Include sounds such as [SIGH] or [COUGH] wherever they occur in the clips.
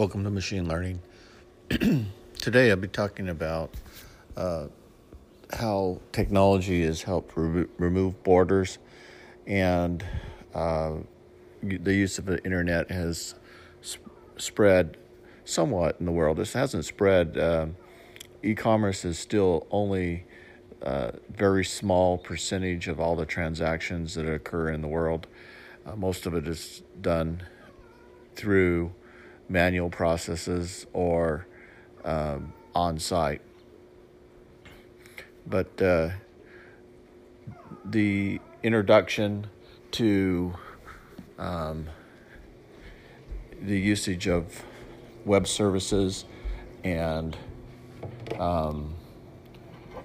Welcome to Machine Learning. [CLEARS THROAT] Today I'll be talking about uh, how technology has helped re- remove borders and uh, the use of the internet has sp- spread somewhat in the world. This hasn't spread. Uh, e-commerce is still only a uh, very small percentage of all the transactions that occur in the world. Uh, most of it is done through manual processes or um, on site. But uh, the introduction to um, the usage of web services and um,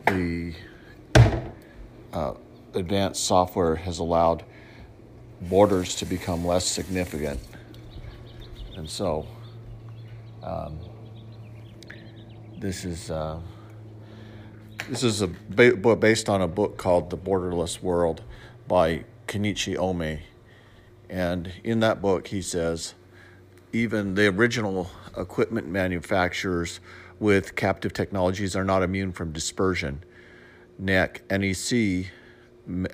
the uh, advanced software has allowed borders to become less significant. And so um, this is uh, this is a book based on a book called The Borderless World by Kenichi Ohmae, and in that book he says even the original equipment manufacturers with captive technologies are not immune from dispersion. NEC NEC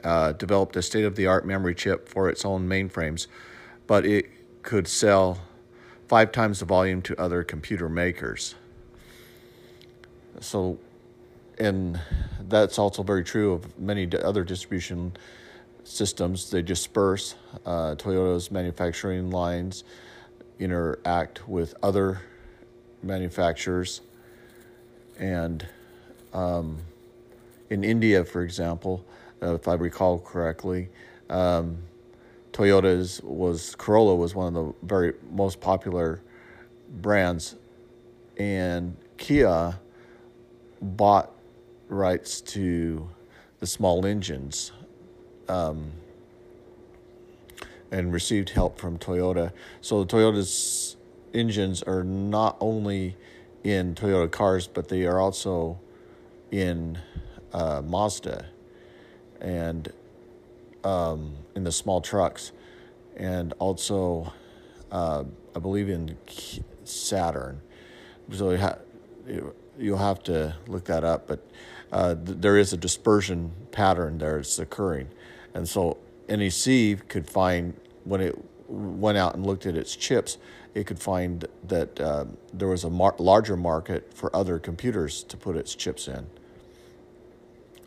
uh, developed a state-of-the-art memory chip for its own mainframes, but it could sell five times the volume to other computer makers. So, and that's also very true of many other distribution systems. They disperse. Uh, Toyota's manufacturing lines interact with other manufacturers. And um, in India, for example, uh, if I recall correctly, um, Toyota's was Corolla was one of the very most popular brands, and Kia bought rights to the small engines um, and received help from Toyota. So Toyota's engines are not only in Toyota cars, but they are also in uh, Mazda. And um, in the small trucks, and also uh, I believe in Saturn. So you you'll have to look that up, but uh, there is a dispersion pattern there that's occurring, and so NEC could find when it went out and looked at its chips, it could find that uh, there was a mar- larger market for other computers to put its chips in.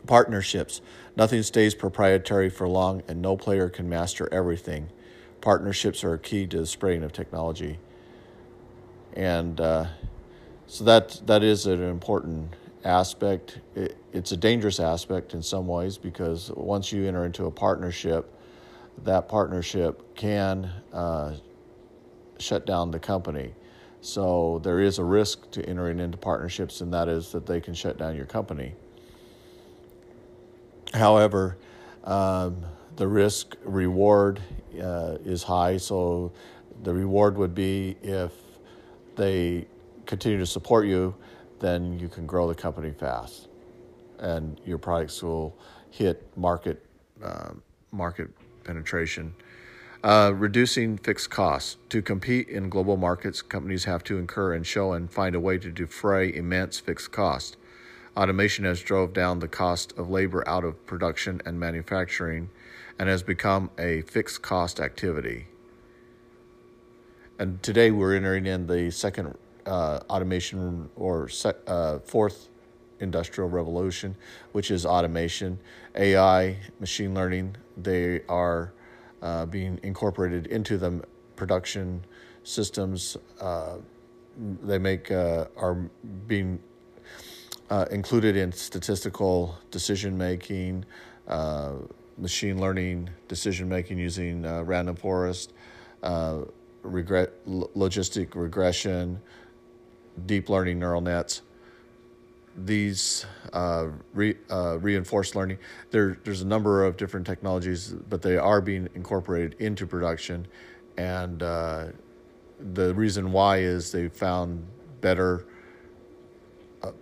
Partnerships. Nothing stays proprietary for long, and no player can master everything. Partnerships are key to the spreading of technology. And uh, so that that is an important aspect. It, it's a dangerous aspect in some ways because once you enter into a partnership, that partnership can uh, shut down the company. So there is a risk to entering into partnerships, and that is that they can shut down your company. However, um, the risk reward uh, is high, so the reward would be if they continue to support you, then you can grow the company fast, and your products will hit market uh, market penetration. Uh, reducing fixed costs. To compete in global markets, companies have to incur and show and find a way to defray immense fixed costs. Automation has drove down the cost of labor out of production and manufacturing and has become a fixed cost activity. And today we're entering in the second uh, automation or uh, fourth industrial revolution, which is automation, AI, machine learning. They are uh, being incorporated into the production systems. Uh, they make uh, are being uh, included in statistical decision making, uh, machine learning decision making using uh, random forest, uh, regret, logistic regression, deep learning neural nets. These uh, re, reinforced learning, there, there's a number of different technologies, but they are being incorporated into production. And the reason why is they found better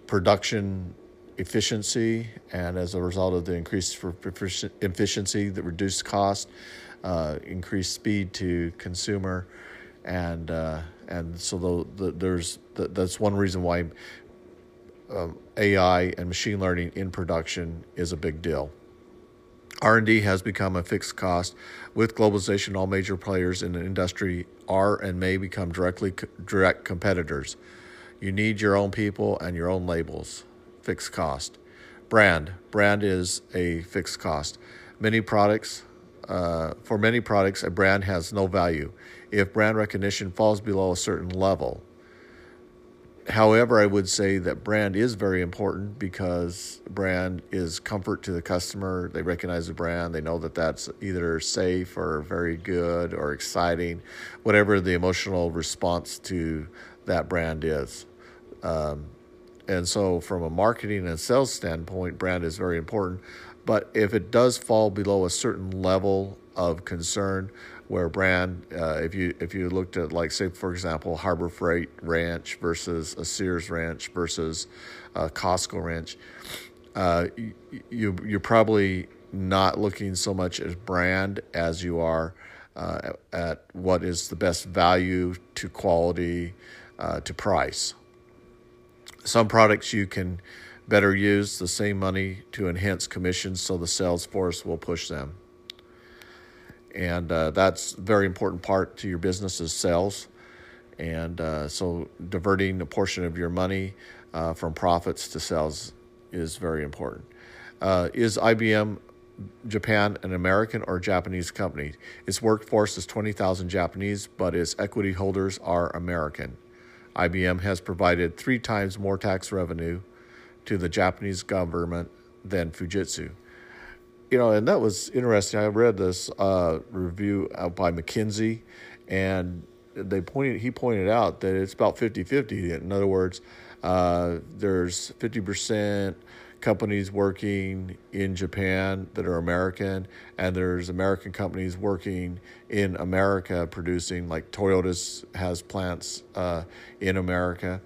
production efficiency, and as a result of the increased efficiency, the reduced cost, uh, increased speed to consumer, and uh, and so the, the, there's the, that's one reason why um, AI and machine learning in production is a big deal. R&D has become a fixed cost. With globalization, all major players in the industry are and may become directly direct competitors. You need your own people and your own labels. Fixed cost. Brand. Brand is a fixed cost. Many products, uh, for many products, a brand has no value if brand recognition falls below a certain level. However, I would say that brand is very important because brand is comfort to the customer. They recognize the brand. They know that that's either safe or very good or exciting, whatever the emotional response to that brand is. Um, and so, from a marketing and sales standpoint, brand is very important. But if it does fall below a certain level of concern, where brand, uh, if you if you looked at like say for example Harbor Freight Ranch versus a Sears Ranch versus a Costco Ranch, uh, you you're probably not looking so much at brand as you are uh, at what is the best value to quality uh, to price. Some products you can better use the same money to enhance commissions so the sales force will push them. And uh, that's a very important part to your business is sales. And uh, so diverting a portion of your money uh, from profits to sales is very important. Uh, is ibm japan an american or japanese company? Its workforce is 20000 japanese but its equity holders are american ibm has provided three times more tax revenue to the japanese government than fujitsu you know, and that was interesting. I read this uh, review by McKinsey, and they pointed. He pointed out that it's about 50-50. In other words, uh, there's fifty percent companies working in Japan that are American, and there's American companies working in America producing. Like Toyota's has plants uh, in America,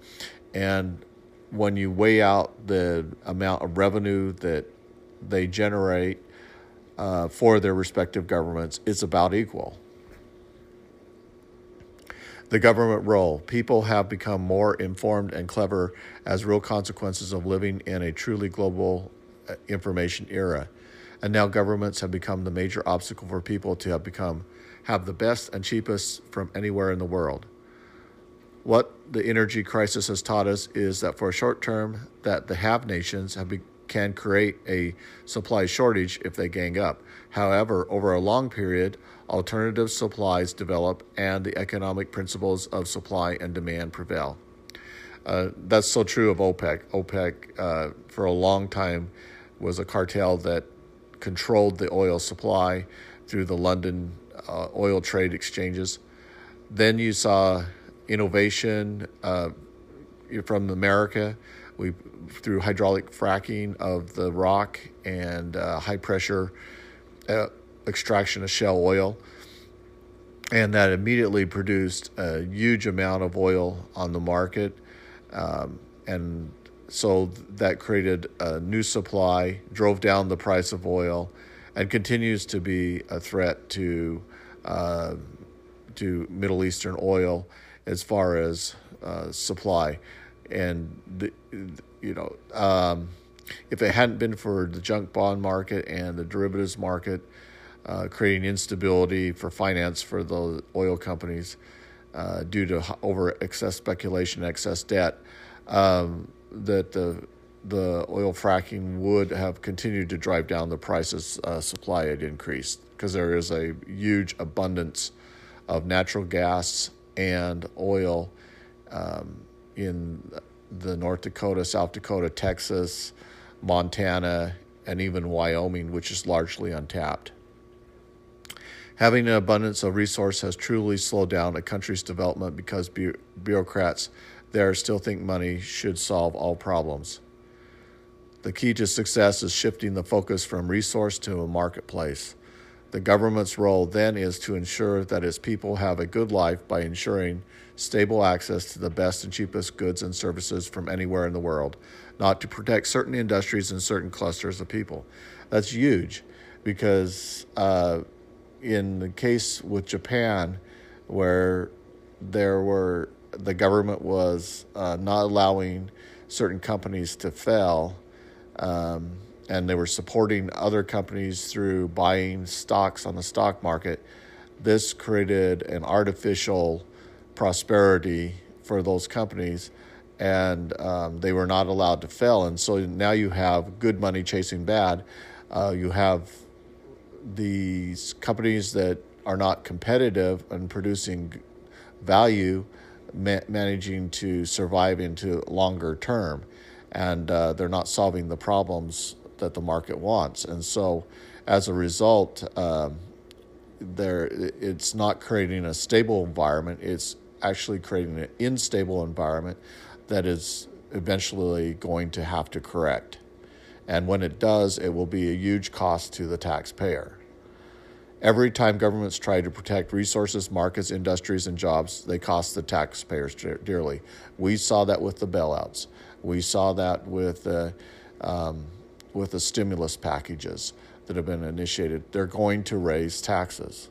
and when you weigh out the amount of revenue that they generate uh, for their respective governments it's about equal. The government role. People have become more informed and clever as real consequences of living in a truly global uh, information era. And now governments have become the major obstacle for people to have become have the best and cheapest from anywhere in the world. What the energy crisis has taught us is that for a short term that the have nations have be, can create a supply shortage if they gang up. However, over a long period, alternative supplies develop and the economic principles of supply and demand prevail. Uh, that's so true of OPEC. OPEC, uh, for a long time, was a cartel that controlled the oil supply through the London uh, oil trade exchanges. Then you saw innovation uh, from America we through hydraulic fracking of the rock and uh, high pressure uh, extraction of shale oil, and that immediately produced a huge amount of oil on the market, um, and so that created a new supply, drove down the price of oil, and continues to be a threat to uh, to Middle Eastern oil as far as uh, supply. And the, you know um, if it hadn't been for the junk bond market and the derivatives market uh, creating instability for finance for the oil companies uh, due to over excess speculation, excess debt, um, that the the oil fracking would have continued to drive down the prices. Uh, supply had increased because there is a huge abundance of natural gas and oil um, in the North Dakota, South Dakota, Texas, Montana, and even Wyoming, which is largely untapped. Having an abundance of resource has truly slowed down a country's development because bu- bureaucrats there still think money should solve all problems. The key to success is shifting the focus from resource to a marketplace. The government's role then is to ensure that its people have a good life by ensuring stable access to the best and cheapest goods and services from anywhere in the world, not to protect certain industries and certain clusters of people. That's huge because uh, in the case with Japan, where there were the government was uh, not allowing certain companies to fail, um, and they were supporting other companies through buying stocks on the stock market. This created an artificial prosperity for those companies, and um, they were not allowed to fail. And so now you have good money chasing bad. Uh, you have these companies that are not competitive and producing value ma- managing to survive into longer term. And uh, they're not solving the problems that the market wants. And so as a result um, there it's not creating a stable environment. It's actually creating an unstable environment that is eventually going to have to correct and when it does it will be a huge cost to the taxpayer Every time governments try to protect resources, markets, industries, and jobs, they cost the taxpayers dearly. We saw that with the bailouts. We saw that with the, um, with the stimulus packages that have been initiated. They're going to raise taxes.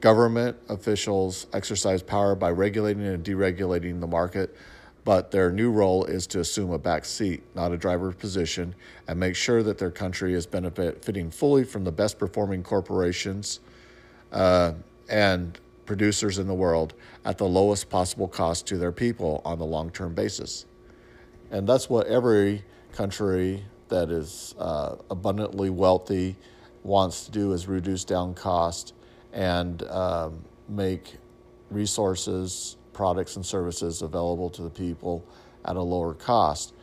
Government officials exercise power by regulating and deregulating the market but their new role is to assume a back seat, not a driver position, and make sure that their country is benefiting fully from the best performing corporations uh, and producers in the world at the lowest possible cost to their people on the long term basis. And that's what every country that is uh, abundantly wealthy wants to do is reduce down cost and um, make resources products and services available to the people at a lower cost.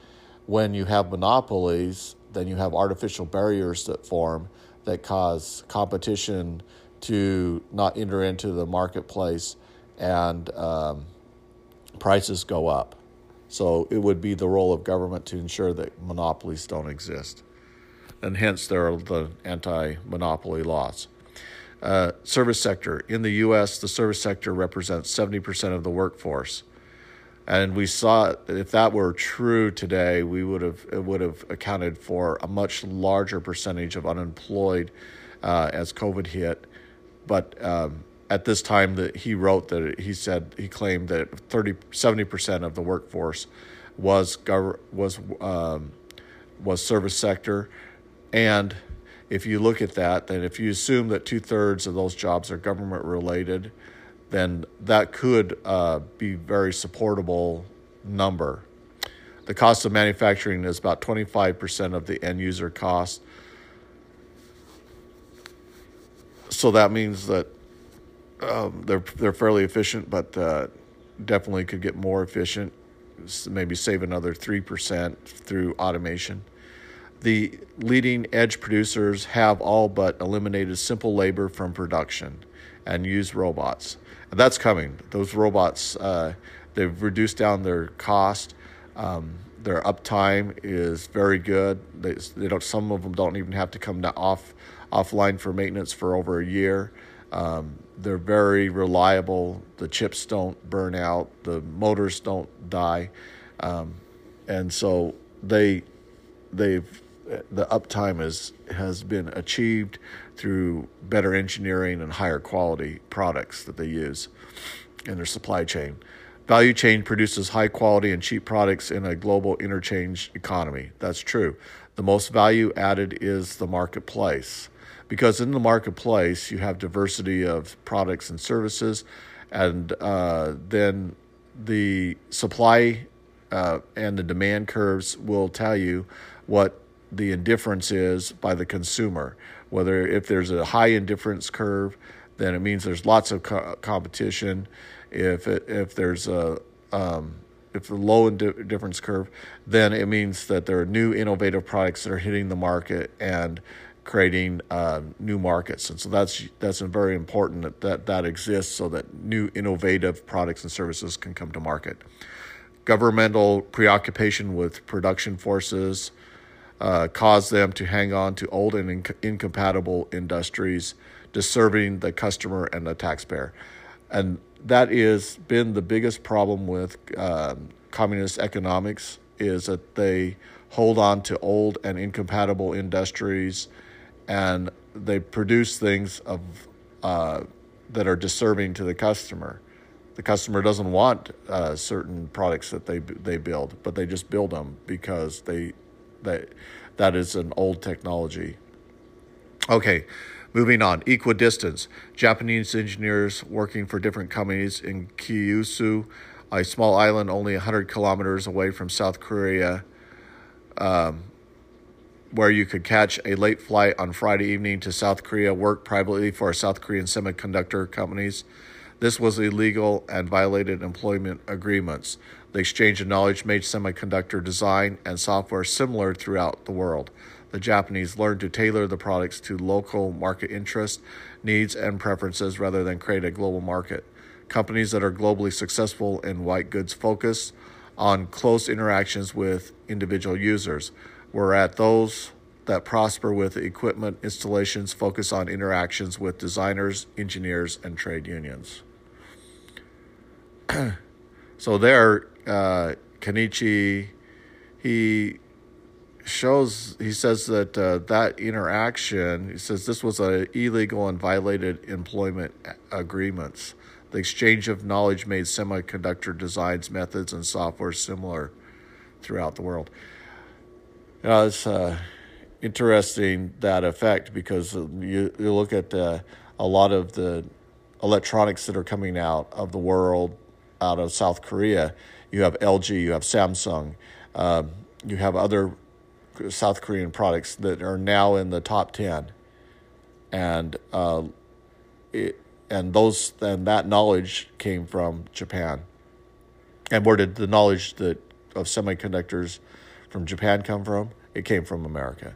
When you have monopolies, then you have artificial barriers that form that cause competition to not enter into the marketplace and um, prices go up. So it would be the role of government to ensure that monopolies don't exist. And hence there are the anti monopoly laws. Uh, service sector. In the U.S., the service sector represents 70% of the workforce. And we saw if that were true today, we would have it would have accounted for a much larger percentage of unemployed uh, as COVID hit. But um, at this time that he wrote that he said he claimed that 30 70 percent of the workforce was was um, was service sector, and if you look at that, then if you assume that two thirds of those jobs are government related, then that could uh, be very supportable number. The cost of manufacturing is about 25% of the end user cost. So that means that um, they're they're fairly efficient, but uh, definitely could get more efficient. Maybe save another three percent through automation the leading edge producers have all but eliminated simple labor from production and use robots. And that's coming. Those robots, uh, they've reduced down their cost. Um, their uptime is very good. They, they, don't. Some of them don't even have to come to off offline for maintenance for over a year. Um, they're very reliable. The chips don't burn out. The motors don't die, um, and so they they've the uptime is, has been achieved through better engineering and higher quality products that they use in their supply chain. Value chain produces high quality and cheap products in a global interchange economy. That's true. The most value added is the marketplace because in the marketplace you have diversity of products and services, and uh, then the supply uh, and the demand curves will tell you what the indifference is by the consumer. Whether if there's a high indifference curve, then it means there's lots of co- competition. If it, if there's a um, if the low indifference curve, then it means that there are new innovative products that are hitting the market and creating uh, new markets. And so that's that's very important that, that that exists so that new innovative products and services can come to market. Governmental preoccupation with production forces, uh, cause them to hang on to old and inc- incompatible industries, disserving the customer and the taxpayer. And that has been the biggest problem with um, communist economics is that they hold on to old and incompatible industries and they produce things of uh, that are disserving to the customer. the customer doesn't want uh, certain products that they they build, but they just build them because they that that is an old technology. Okay, moving on. Equidistance. Japanese engineers working for different companies in Kyushu, a small island only 100 kilometers away from South Korea, um, where you could catch a late flight on Friday evening to South Korea, work privately for South Korean semiconductor companies. This was illegal and violated employment agreements. The exchange of knowledge made semiconductor design and software similar throughout the world. The Japanese learned to tailor the products to local market interests, needs, and preferences rather than create a global market. Companies that are globally successful in white goods focus on close interactions with individual users, whereas those that prosper with equipment installations focus on interactions with designers, engineers, and trade unions. [CLEARS THROAT] so there, uh, Kenichi, he shows he says that uh, that interaction he says this was a illegal and violated employment agreements the exchange of knowledge made semiconductor designs methods and software similar throughout the world uh, it's uh, interesting that effect because you, you look at uh, a lot of the electronics that are coming out of the world out of South Korea. You have LG, you have Samsung, um, you have other South Korean products that are now in the top ten, and uh, it, and those and that knowledge came from Japan. And where did the knowledge that of semiconductors from Japan come from? It came from America.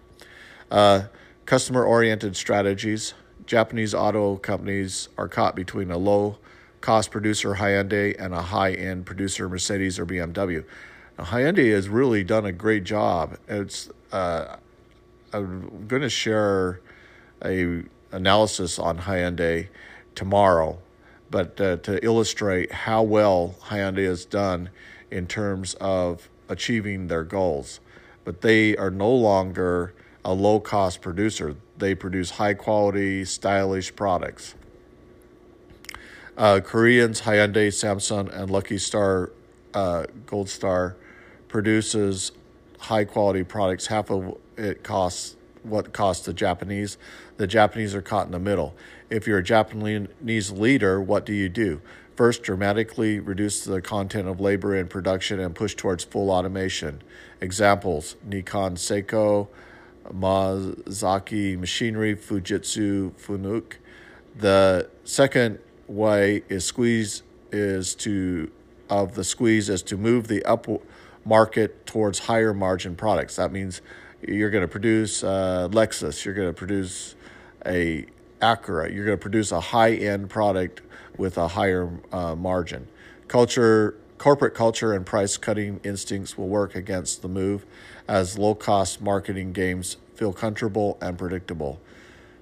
Uh, customer oriented strategies. Japanese auto companies are caught between a low cost producer Hyundai and a high end producer Mercedes or BMW. Now, Hyundai has really done a great job. It's uh, I'm going to share a analysis on Hyundai tomorrow, but uh, to illustrate how well Hyundai has done in terms of achieving their goals. But they are no longer a low cost producer. They produce high quality, stylish products. Uh, Koreans, Hyundai, Samsung, and Lucky Star, uh, Gold Star produces high quality products. Half of it costs what costs the Japanese. The Japanese are caught in the middle. If you're a Japanese leader, what do you do? First, dramatically reduce the content of labor in production and push towards full automation. Examples Nikon Seiko, Mazaki Machinery, Fujitsu, Fanuc. The second way is squeeze is to of the squeeze is to move the up market towards higher margin products. That means you're going to produce uh, Lexus, you're going to produce a Acura, you're going to produce a high end product with a higher uh, margin. Culture, corporate culture, and price cutting instincts will work against the move, as low cost marketing games feel comfortable and predictable.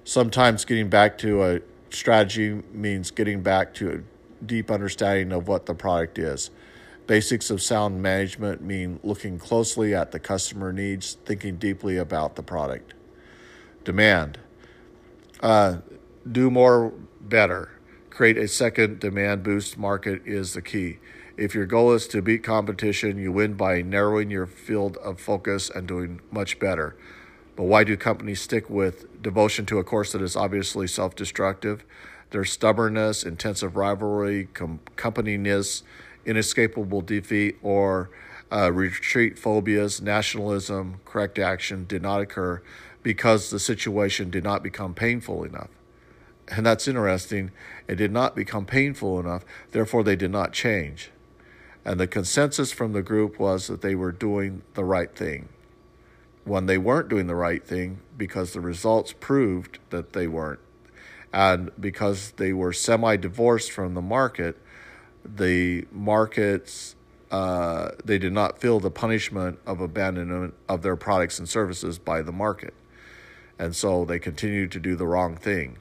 Sometimes getting back to a strategy means getting back to a deep understanding of what the product is. Basics of sound management mean looking closely at the customer needs, thinking deeply about the product. Demand. Uh, do more better. Create a second demand boost market is the key. If your goal is to beat competition, you win by narrowing your field of focus and doing much better. But why do companies stick with devotion to a course that is obviously self destructive? Their stubbornness, intensive rivalry, com- companyism, inescapable defeat, or uh, retreat phobias, nationalism, correct action did not occur because the situation did not become painful enough. And that's interesting. It did not become painful enough, therefore, they did not change. And the consensus from the group was that they were doing the right thing when they weren't doing the right thing because the results proved that they weren't. And because they were semi divorced from the market, the markets uh, they did not feel the punishment of abandonment of their products and services by the market. And so they continued to do the wrong thing.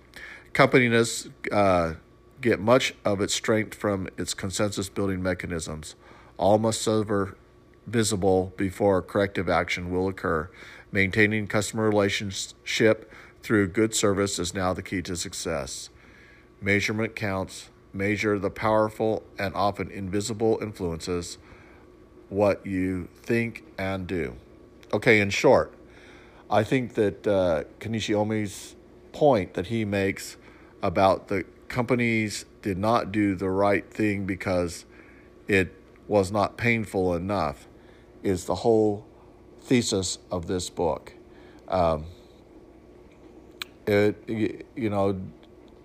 Companies uh, get much of its strength from its consensus building mechanisms. All must suffer visible before corrective action will occur. Maintaining customer relationship through good service is now the key to success. Measurement counts, measure the powerful and often invisible influences what you think and do. Okay, in short, I think that uh, point that he makes about the companies did not do the right thing because it was not painful enough is the whole thesis of this book. Um, it, you know,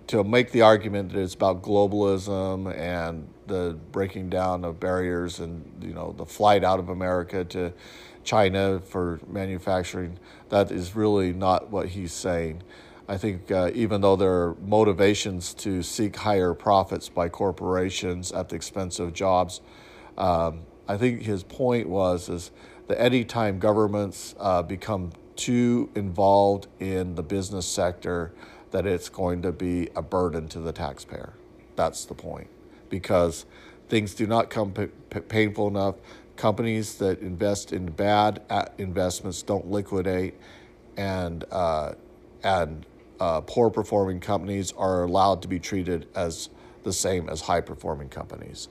to make the argument that it's about globalism and the breaking down of barriers and you know the flight out of America to China for manufacturing, that is really not what he's saying. I think uh, even though there are motivations to seek higher profits by corporations at the expense of jobs, um, I think his point was is that anytime governments uh, become too involved in the business sector, that it's going to be a burden to the taxpayer. That's the point, because things do not come p- p- painful enough. Companies that invest in bad investments don't liquidate, and uh, and uh, poor performing companies are allowed to be treated as the same as high performing companies.